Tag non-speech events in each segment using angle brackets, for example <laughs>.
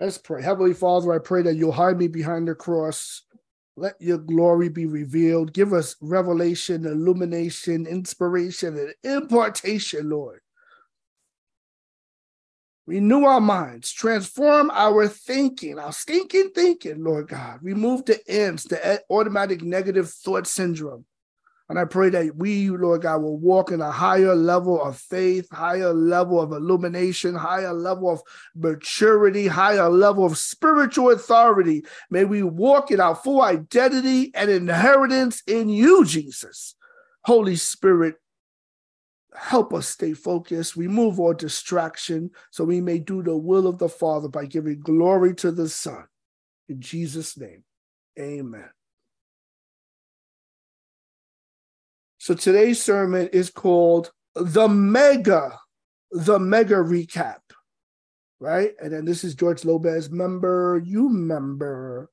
Let's pray. Heavenly Father, I pray that you'll hide me behind the cross. Let your glory be revealed. Give us revelation, illumination, inspiration, and impartation, Lord. Renew our minds, transform our thinking, our stinking thinking, Lord God. Remove the ANTs, the automatic negative thought syndrome. And I pray that we, Lord God, will walk in a higher level of faith, higher level of illumination, higher level of maturity, higher level of spiritual authority. May we walk in our full identity and inheritance in you, Jesus. Holy Spirit, help us stay focused, remove all distraction, so we may do the will of the Father by giving glory to the Son. In Jesus' name, amen. So today's sermon is called The Mega, The Mega Recap, right? And then this is George Lopez, member, you member.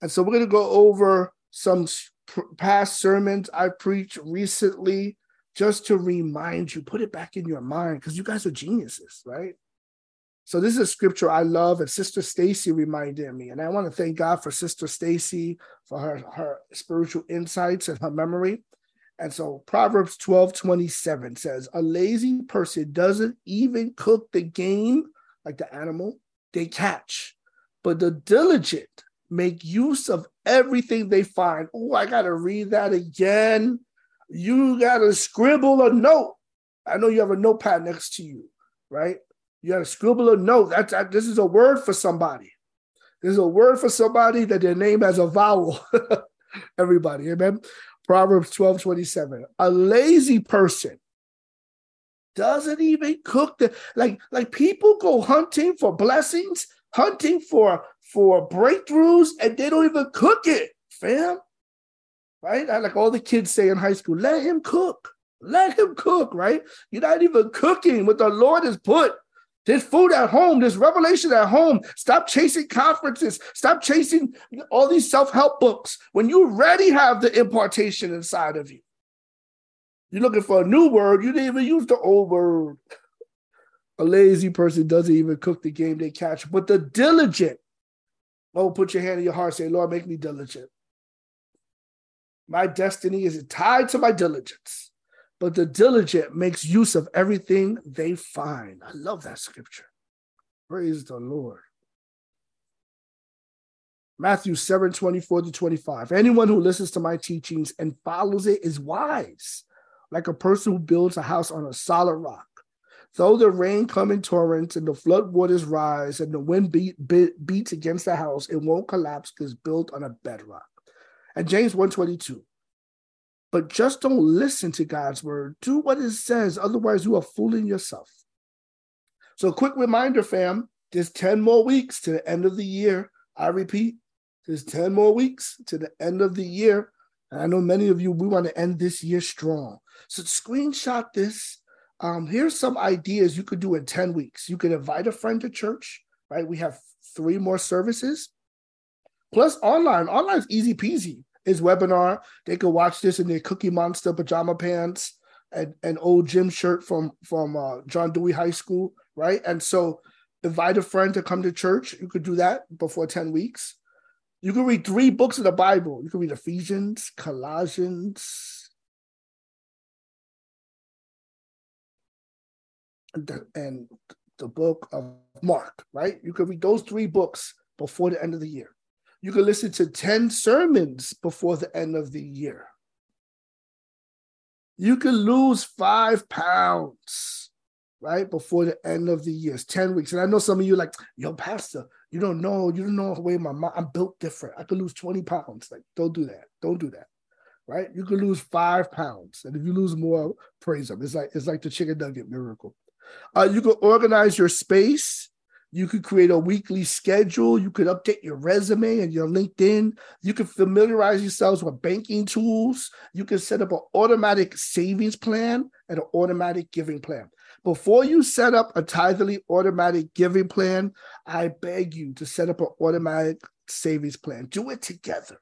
And so we're going to go over some past sermons I preached recently just to remind you, put it back in your mind because you guys are geniuses, right? So this is a scripture I love, and Sister Stacy reminded me, and I want to thank God for Sister Stacy for her her spiritual insights and her memory. And so Proverbs 12 27 says, A lazy person doesn't even cook the game like the animal they catch, but the diligent make use of everything they find. Oh, I got to read that again. You got to scribble a note. I know you have a notepad next to you, right? You got to scribble a note. That's that, this is a word for somebody. This is a word for somebody that their name has a vowel. <laughs> Everybody, amen. Proverbs 12 27. A lazy person doesn't even cook the like like people go hunting for blessings, hunting for for breakthroughs, and they don't even cook it, fam. Right? Like all the kids say in high school, let him cook. Let him cook, right? You're not even cooking what the Lord has put there's food at home. There's revelation at home. Stop chasing conferences. Stop chasing all these self help books when you already have the impartation inside of you. You're looking for a new word. You didn't even use the old word. A lazy person doesn't even cook the game they catch, but the diligent. Oh, put your hand in your heart. Say, Lord, make me diligent. My destiny is tied to my diligence but the diligent makes use of everything they find. I love that scripture. Praise the Lord. Matthew 7 24 to 25. Anyone who listens to my teachings and follows it is wise, like a person who builds a house on a solid rock. Though the rain come in torrents and the flood waters rise and the wind beat, beat, beats against the house, it won't collapse because built on a bedrock. And James 122 but just don't listen to God's word. Do what it says, otherwise, you are fooling yourself. So, quick reminder, fam there's 10 more weeks to the end of the year. I repeat, there's 10 more weeks to the end of the year. And I know many of you, we want to end this year strong. So, screenshot this. Um, here's some ideas you could do in 10 weeks. You could invite a friend to church, right? We have three more services. Plus, online. Online is easy peasy his webinar. They could watch this in their Cookie Monster pajama pants and an old gym shirt from from uh, John Dewey High School, right? And so, invite a friend to come to church. You could do that before ten weeks. You can read three books of the Bible. You can read Ephesians, Colossians, and the, book of Mark, right? You can read those three books before the end of the year. You can listen to 10 sermons before the end of the year. You can lose five pounds, right, before the end of the year. It's 10 weeks. And I know some of you like, yo, Pastor, you don't know, you don't know the way my I'm built different. I could lose 20 pounds. Like, don't do that. Don't do that. Right? You can lose five pounds. And if you lose more, praise them. It's like it's like the chicken nugget miracle. Uh, you can organize your space you could create a weekly schedule. You could update your resume and your LinkedIn. You could familiarize yourselves with banking tools. You can set up an automatic savings plan and an automatic giving plan. Before you set up a Tithely automatic giving plan, I beg you to set up an automatic savings plan. Do it together,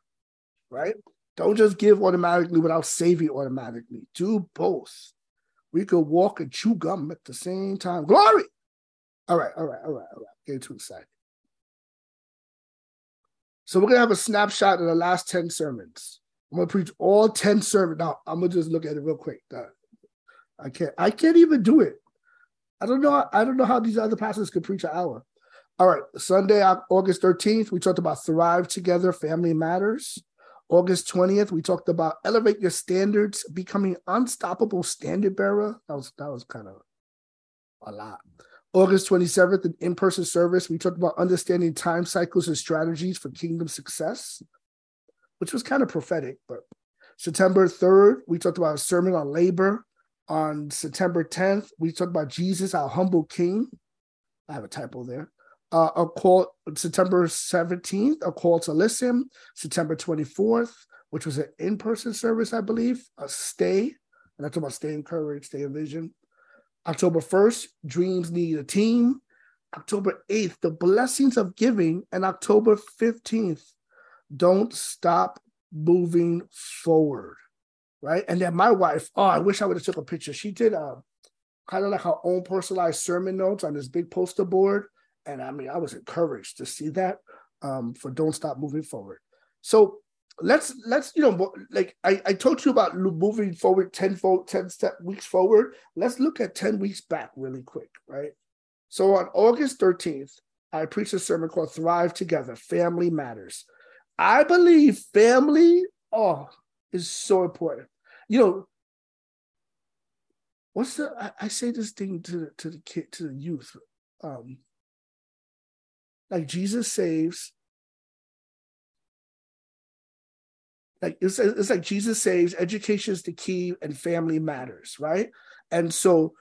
right? Don't just give automatically without saving automatically. Do both. We could walk and chew gum at the same time. Glory. All right, all right, all right, all right. Getting too excited. So we're gonna have a snapshot of the last 10 sermons. I'm gonna preach all 10 sermons. Now I'm gonna just look at it real quick. Uh, I can't I can't even do it. I don't know. I don't know how these other pastors could preach an hour. All right, Sunday, uh, August 13th, we talked about Thrive Together, Family Matters. August 20th, we talked about Elevate Your Standards, Becoming Unstoppable Standard Bearer. That was, that was kind of a lot. August 27th, an in person service, we talked about understanding time cycles and strategies for kingdom success, which was kind of prophetic. But September 3rd, we talked about a sermon on labor. On September 10th, we talked about Jesus, our humble king. I have a typo there uh, a call September 17th, a call to listen. September 24th, which was an in-person service, I believe, a stay. And I talk about stay encouraged, stay in vision. October 1st, dreams need a team. October 8th, the blessings of giving. And October 15th, don't stop moving forward. Right. And then my wife, oh, I wish I would have took a picture. She did uh, kind of like her own personalized sermon notes on this big poster board and I mean, I was encouraged to see that um, for Don't Stop Moving Forward. So let's let's you know like I, I told you about moving forward 10 fold 10 step weeks forward. Let's look at 10 weeks back really quick right? So on august 13th i preached a sermon called thrive together family matters. I believe family oh is so important. You know what's the i, I say this thing to to the kid to the youth um like Jesus saves. Like it's, it's like Jesus saves, education is the key, and family matters, right? And so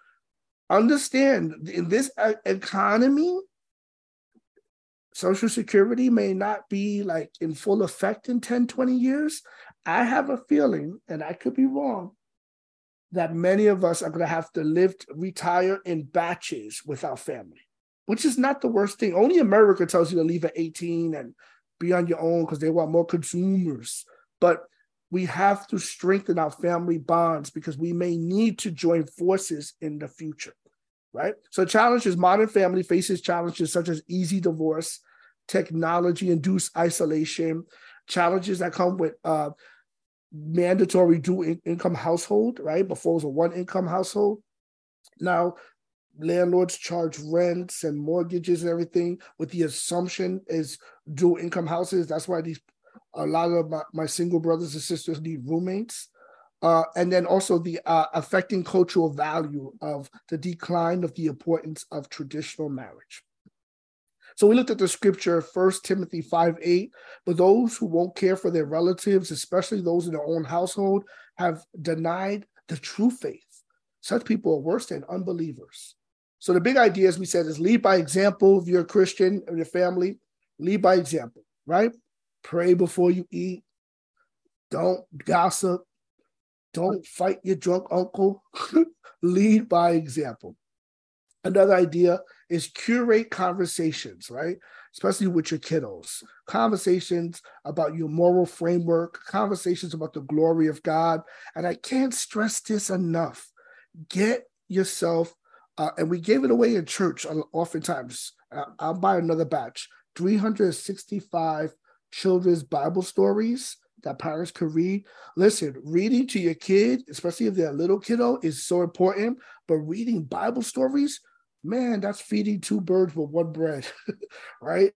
understand in this economy, Social Security may not be like in full effect in 10, 20 years. I have a feeling, and I could be wrong, that many of us are going to have to live, retire in batches with our family which is not the worst thing. Only America tells you to leave at 18 and be on your own because they want more consumers. But we have to strengthen our family bonds because we may need to join forces in the future, right? So, challenges modern family faces challenges such as easy divorce, technology induced isolation, challenges that come with uh, mandatory dual in- income household, right? Before it was a one income household. Now, landlords charge rents and mortgages and everything with the assumption is dual income houses. That's why these a lot of my, my single brothers and sisters need roommates. Uh, and then also the uh, affecting cultural value of the decline of the importance of traditional marriage. So we looked at the scripture, First Timothy 5 8. But those who won't care for their relatives, especially those in their own household, have denied the true faith. Such people are worse than unbelievers. So the big idea, as we said, is lead by example. If you're a Christian or your family, lead by example, right? Pray before you eat. Don't gossip. Don't fight your drunk uncle. <laughs> lead by example. Another idea is curate conversations, right? Especially with your kiddos. Conversations about your moral framework, conversations about the glory of God. And I can't stress this enough. Get yourself uh, and we gave it away in church oftentimes. Uh, I'll buy another batch 365 children's Bible stories that parents could read. Listen, reading to your kid, especially if they're a little kiddo, is so important. But reading Bible stories, man, that's feeding two birds with one bread, <laughs> right?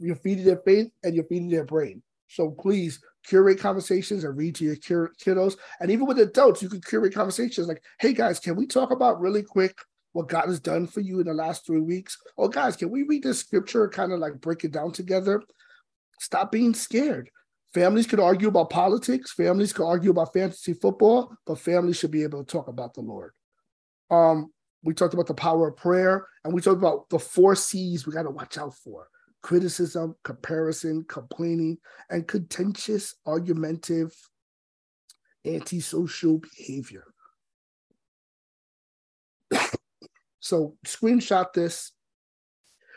You're feeding their faith and you're feeding their brain. So please curate conversations and read to your kiddos. And even with adults, you can curate conversations like, hey guys, can we talk about really quick what God has done for you in the last three weeks. Oh, guys, can we read this scripture kind of like break it down together? Stop being scared. Families could argue about politics, families could argue about fantasy football, but families should be able to talk about the Lord. Um, we talked about the power of prayer, and we talked about the four C's we got to watch out for criticism, comparison, complaining, and contentious, argumentative, antisocial behavior. <coughs> So screenshot this.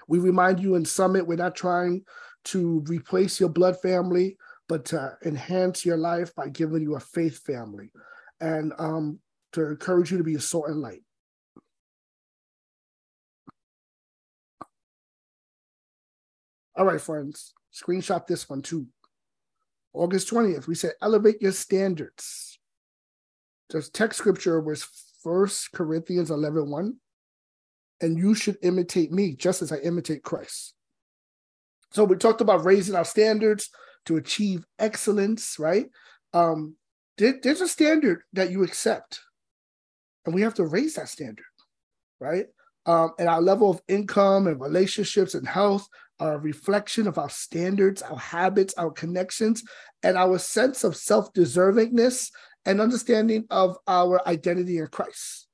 We remind you in Summit, we're not trying to replace your blood family, but to enhance your life by giving you a faith family and um, to encourage you to be a salt and light. All right, friends, screenshot this one too. August 20th, we said elevate your standards. The text scripture was First Corinthians 11 1. And you should imitate me just as I imitate Christ. So we talked about raising our standards to achieve excellence, right? Um, there, there's a standard that you accept, and we have to raise that standard, right? Um, and our level of income and relationships and health are a reflection of our standards, our habits, our connections, and our sense of self deservingness and understanding of our identity in Christ.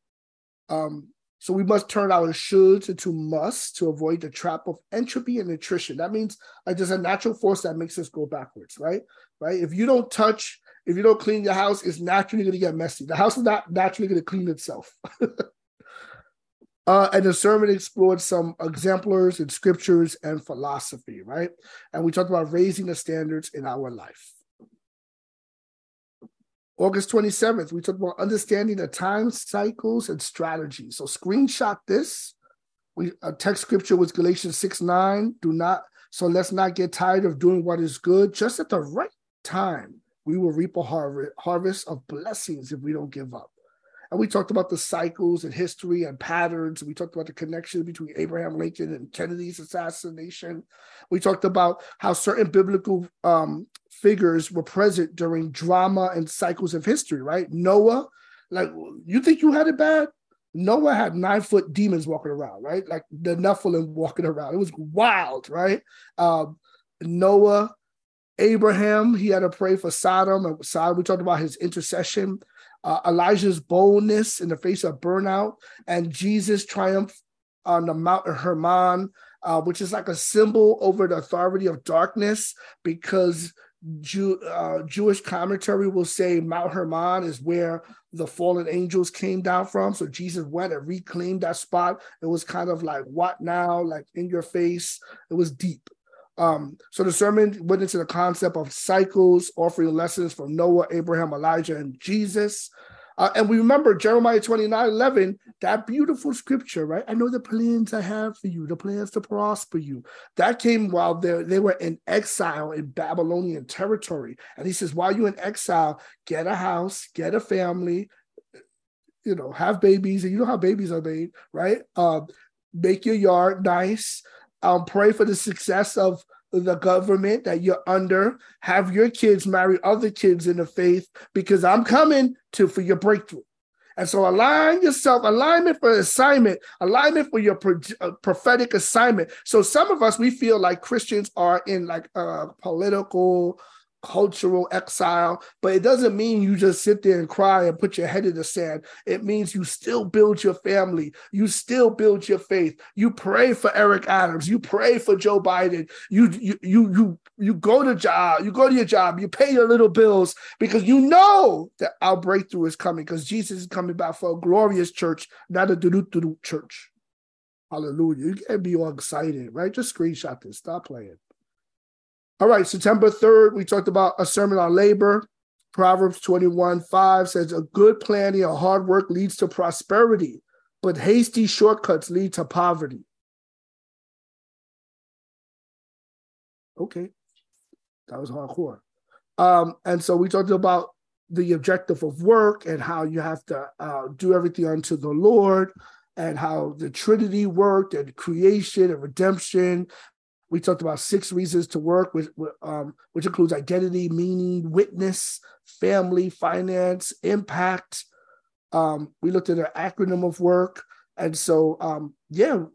Um, so we must turn our shoulds into musts to avoid the trap of entropy and attrition. That means like there's a natural force that makes us go backwards, right? Right. If you don't touch, if you don't clean your house, it's naturally going to get messy. The house is not naturally going to clean itself. <laughs> Uh, and the sermon explored some exemplars in scriptures and philosophy, right? And we talked about raising the standards in our life. August 27th, we talked about understanding the time cycles and strategies. So screenshot this. We a text scripture was Galatians 6 9. Do not, so let's not get tired of doing what is good. Just at the right time, we will reap a harvest of blessings if we don't give up. And we talked about the cycles and history and patterns. We talked about the connection between Abraham Lincoln and Kennedy's assassination. We talked about how certain biblical um, figures were present during drama and cycles of history, right? Noah, like, you think you had it bad? Noah had nine foot demons walking around, right? Like the Nephilim walking around. It was wild, right? Um, Noah, Abraham, he had to pray for Sodom and Sodom. We talked about his intercession uh, Elijah's boldness in the face of burnout, and Jesus' triumph on the Mount Hermon, uh, which is like a symbol over the authority of darkness, because Jew, uh, Jewish commentary will say Mount Hermon is where the fallen angels came down from. So Jesus went and reclaimed that spot. It was kind of like, what now? Like in your face. It was deep. Um, so the sermon went into the concept of cycles, offering lessons from Noah, Abraham, Elijah, and Jesus. Uh, and we remember Jeremiah 29 11, that beautiful scripture, right? I know the plans I have for you, the plans to prosper you. That came while they, were in exile in Babylonian territory. And he says, while you're in exile, get a house, get a family, you know, have babies. And you know how babies are made, right? Uh, make your yard nice um, pray for the success of the government that you're under. Have your kids marry other kids in the faith because I'm coming to for your breakthrough. And so align yourself, alignment for assignment, alignment for your pro- uh, prophetic assignment. So some of us, we feel like Christians are in like a political cultural exile, but it doesn't mean you just sit there and cry and put your head in the sand. It means you still build your family, you still build your faith. You pray for Eric Adams, you pray for Joe Biden. You you you you you go to job, you go to your job, you pay your little bills because you know that our breakthrough is coming because Jesus is coming back for a glorious church, not a doo church. Hallelujah. You can't be all excited, right? Just screenshot this. Stop playing. All right, September 3rd, we talked about a sermon on labor. Proverbs 21 5 says, A good planning or hard work leads to prosperity, but hasty shortcuts lead to poverty. Okay, that was hardcore. Um, and so we talked about the objective of work and how you have to uh, do everything unto the Lord and how the Trinity worked and creation and redemption, we talked about six reasons to work, which, um, which includes identity, meaning, witness, family, finance, impact. Um, we looked at an acronym of work. And so, um, yeah,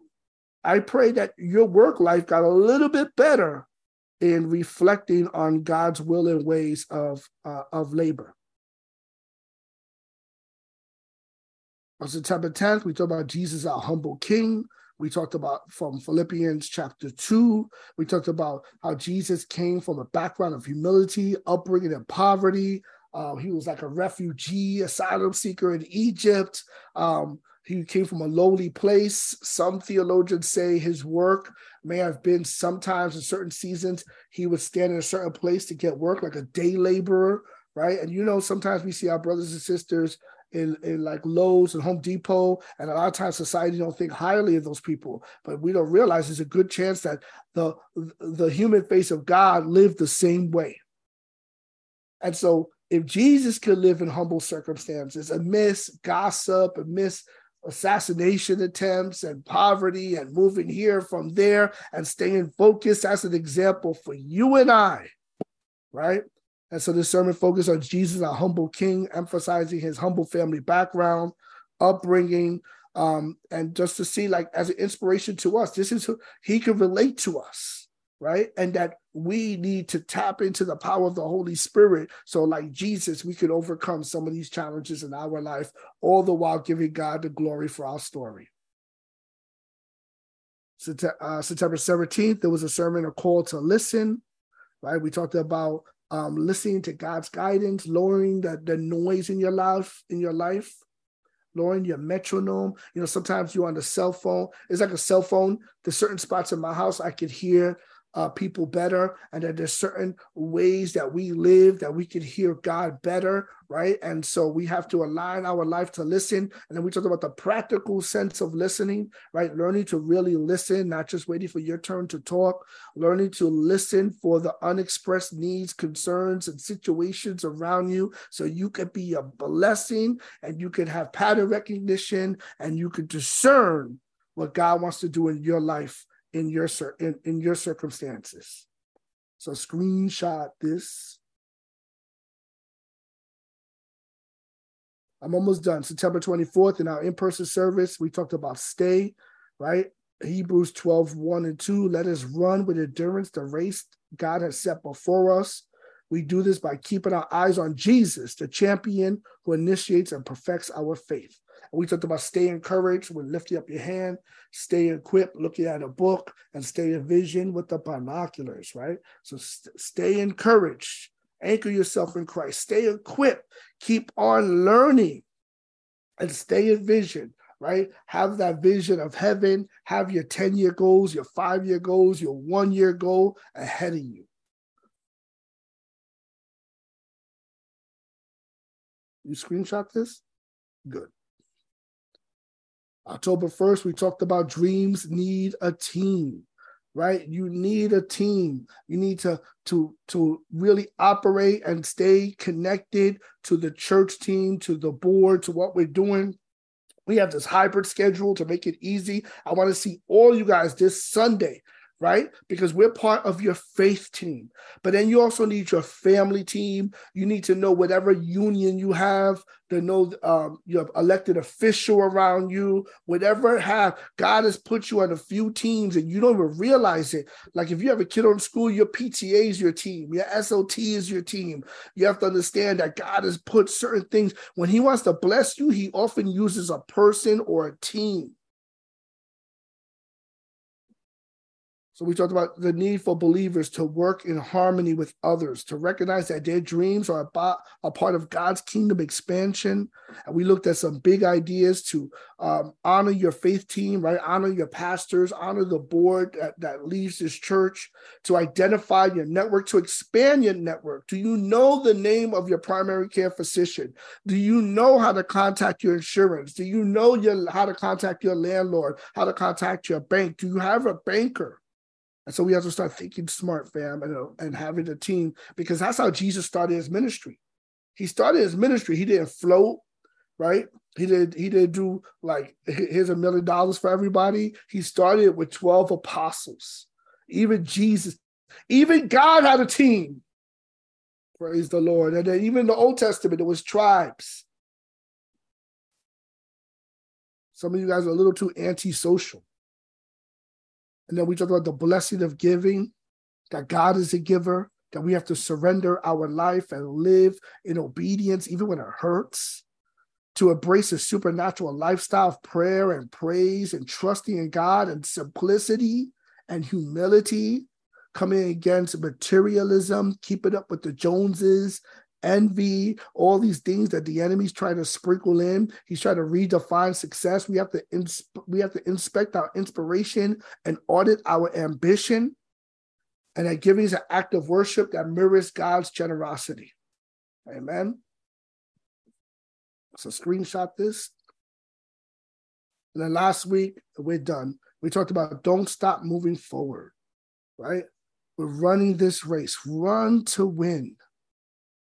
I pray that your work life got a little bit better in reflecting on God's will and ways of, uh, of labor. On September 10th, we talked about Jesus, our humble king. We talked about from Philippians chapter 2. We talked about how Jesus came from a background of humility, upbringing in poverty. Uh, he was like a refugee, asylum seeker in Egypt. Um, he came from a lowly place. Some theologians say his work may have been sometimes in certain seasons, he would stand in a certain place to get work, like a day laborer, right? And you know, sometimes we see our brothers and sisters in, in like Lowe's and Home Depot, and a lot of times society don't think highly of those people, but we don't realize there's a good chance that the the human face of God lived the same way. And so if Jesus could live in humble circumstances, amidst gossip, amidst assassination attempts and poverty and moving here from there and staying focused, as an example for you and I, right? And so this sermon focused on Jesus, a humble king, emphasizing his humble family background, upbringing, um, and just to see like as an inspiration to us, this is who he can relate to us, right? And that we need to tap into the power of the Holy Spirit. So, like Jesus, we could overcome some of these challenges in our life, all the while giving God the glory for our story. Uh, September 17th, there was a sermon, a call to listen, right? We talked about um, listening to God's guidance, lowering the, the noise in your life, in your life, lowering your metronome. You know, sometimes you're on the cell phone. It's like a cell phone. There's certain spots in my house I could hear uh, people better, and that there's certain ways that we live that we can hear God better, right? And so we have to align our life to listen. And then we talked about the practical sense of listening, right? Learning to really listen, not just waiting for your turn to talk, learning to listen for the unexpressed needs, concerns, and situations around you so you can be a blessing and you can have pattern recognition and you can discern what God wants to do in your life in your in, in your circumstances. So screenshot this. I'm almost done. September 24th in our in-person service, we talked about stay, right? Hebrews 12, 1 and 2. Let us run with endurance the race God has set before us. We do this by keeping our eyes on Jesus, the champion who initiates and perfects our faith. We talked about stay encouraged with lifting up your hand, stay equipped, looking at a book, and stay in vision with the binoculars, right? So st- stay encouraged, anchor yourself in Christ, stay equipped, keep on learning, and stay in vision, right? Have that vision of heaven, have your 10 year goals, your five year goals, your one year goal ahead of you. You screenshot this? Good. October 1st, we talked about dreams need a team, right? You need a team. You need to, to, to really operate and stay connected to the church team, to the board, to what we're doing. We have this hybrid schedule to make it easy. I want to see all you guys this Sunday right? Because we're part of your faith team. But then you also need your family team. You need to know whatever union you have, to know um, your elected official around you, whatever have. God has put you on a few teams and you don't even realize it. Like if you have a kid on school, your PTA is your team, your SOT is your team. You have to understand that God has put certain things. When He wants to bless you, He often uses a person or a team. So we talked about the need for believers to work in harmony with others, to recognize that their dreams are a part of God's kingdom expansion. And we looked at some big ideas to um, honor your faith team, right? Honor your pastors, honor the board that, that leads this church, to identify your network, to expand your network. Do you know the name of your primary care physician? Do you know how to contact your insurance? Do you know your, how to contact your landlord, how to contact your bank? Do you have a banker? And so we have to start thinking smart, fam, and, uh, and having a team because that's how Jesus started his ministry. He started his ministry. He didn't float, right? He did. He didn't do like here's a million dollars for everybody. He started with twelve apostles. Even Jesus, even God had a team. Praise the Lord. And then even in the Old Testament, it was tribes. Some of you guys are a little too antisocial. And then we talk about the blessing of giving, that God is a giver, that we have to surrender our life and live in obedience, even when it hurts, to embrace a supernatural lifestyle of prayer and praise and trusting in God and simplicity and humility, coming against materialism, keeping up with the Joneses envy, all these things that the enemy's trying to sprinkle in. He's trying to redefine success. We have to ins- we have to inspect our inspiration and audit our ambition. And that giving is an act of worship that mirrors God's generosity. Amen. So screenshot this. And then last week, we're done. We talked about don't stop moving forward, right? We're running this race. Run to win.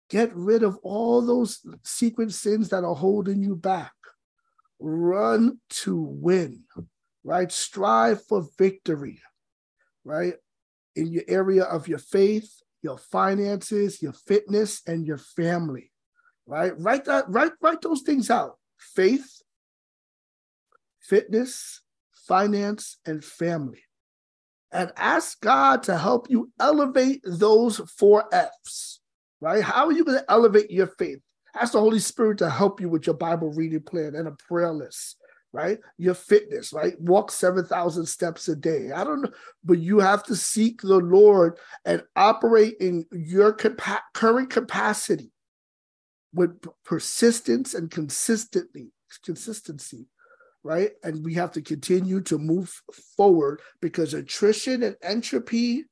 Get rid of all those secret sins that are holding you back. Run to win, right? Strive for victory, right? In your area of your faith, your finances, your fitness, and your family, right? Write that, write, write those things out. Faith, fitness, finance, and family. And ask God to help you elevate those four F's right? How are you going to elevate your faith? Ask the Holy Spirit to help you with your Bible reading plan and a prayer list, right? Your fitness, right? Walk 7,000 steps a day. I don't know, but you have to seek the Lord and operate in your capa- current capacity with persistence and consistently consistency right and we have to continue to move forward because attrition and entropy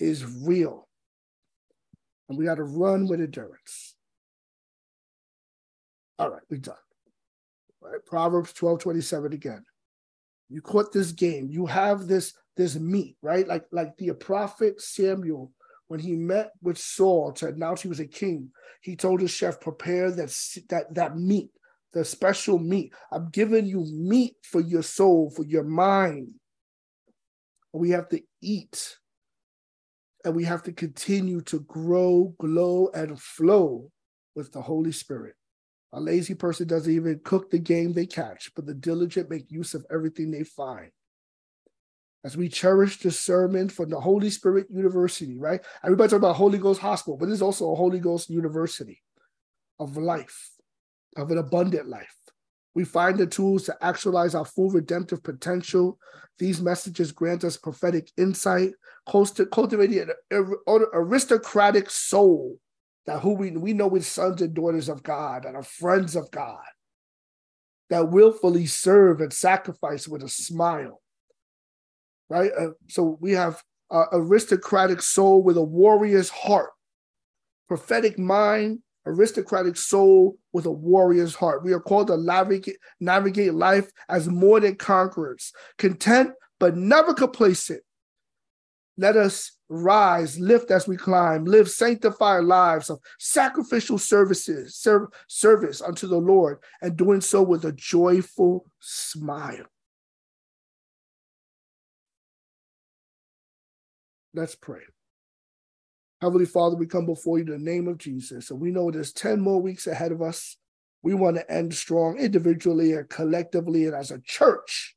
is real and we got to run with endurance. All right, we're done. All right, Proverbs 12 27 again. You caught this game. You have this this meat, right? Like like the prophet Samuel, when he met with Saul to announce he was a king, he told his chef, prepare that that that meat, the special meat. I'm giving you meat for your soul, for your mind. We have to eat and we have to continue to grow, glow, and flow with the Holy Spirit. A lazy person doesn't even cook the game they catch, but the diligent make use of everything they find. As we cherish the sermon from the Holy Spirit University, right? Everybody talk about Holy Ghost Hospital, but there's also a Holy Ghost University of life, of an abundant life. We find the tools to actualize our full redemptive potential. These messages grant us prophetic insight, cultivating an aristocratic soul that who we, we know we're sons and daughters of God and are friends of God that willfully serve and sacrifice with a smile. Right? Uh, so we have aristocratic soul with a warrior's heart, prophetic mind, aristocratic soul with a warrior's heart. We are called to navigate, navigate life as more than conquerors, content but never complacent. Let us rise, lift as we climb, live sanctified lives of sacrificial services, service unto the Lord, and doing so with a joyful smile. Let's pray. Heavenly Father, we come before you in the name of Jesus. And we know there's 10 more weeks ahead of us. We want to end strong individually and collectively and as a church.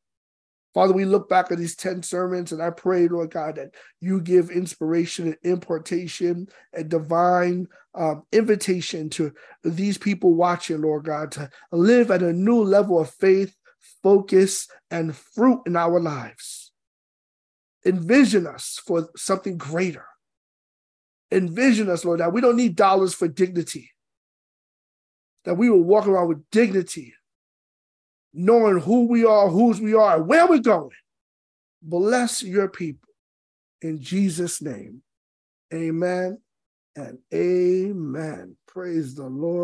Father, we look back at these 10 sermons and I pray, Lord God, that you give inspiration and impartation and divine um, invitation to these people watching, Lord God, to live at a new level of faith, focus, and fruit in our lives. Envision us for something greater envision us, Lord, that we don't need dollars for dignity, that we will walk around with dignity, knowing who we are, whose we are, and where we're going. Bless your people in Jesus' name. Amen and amen. Praise the Lord.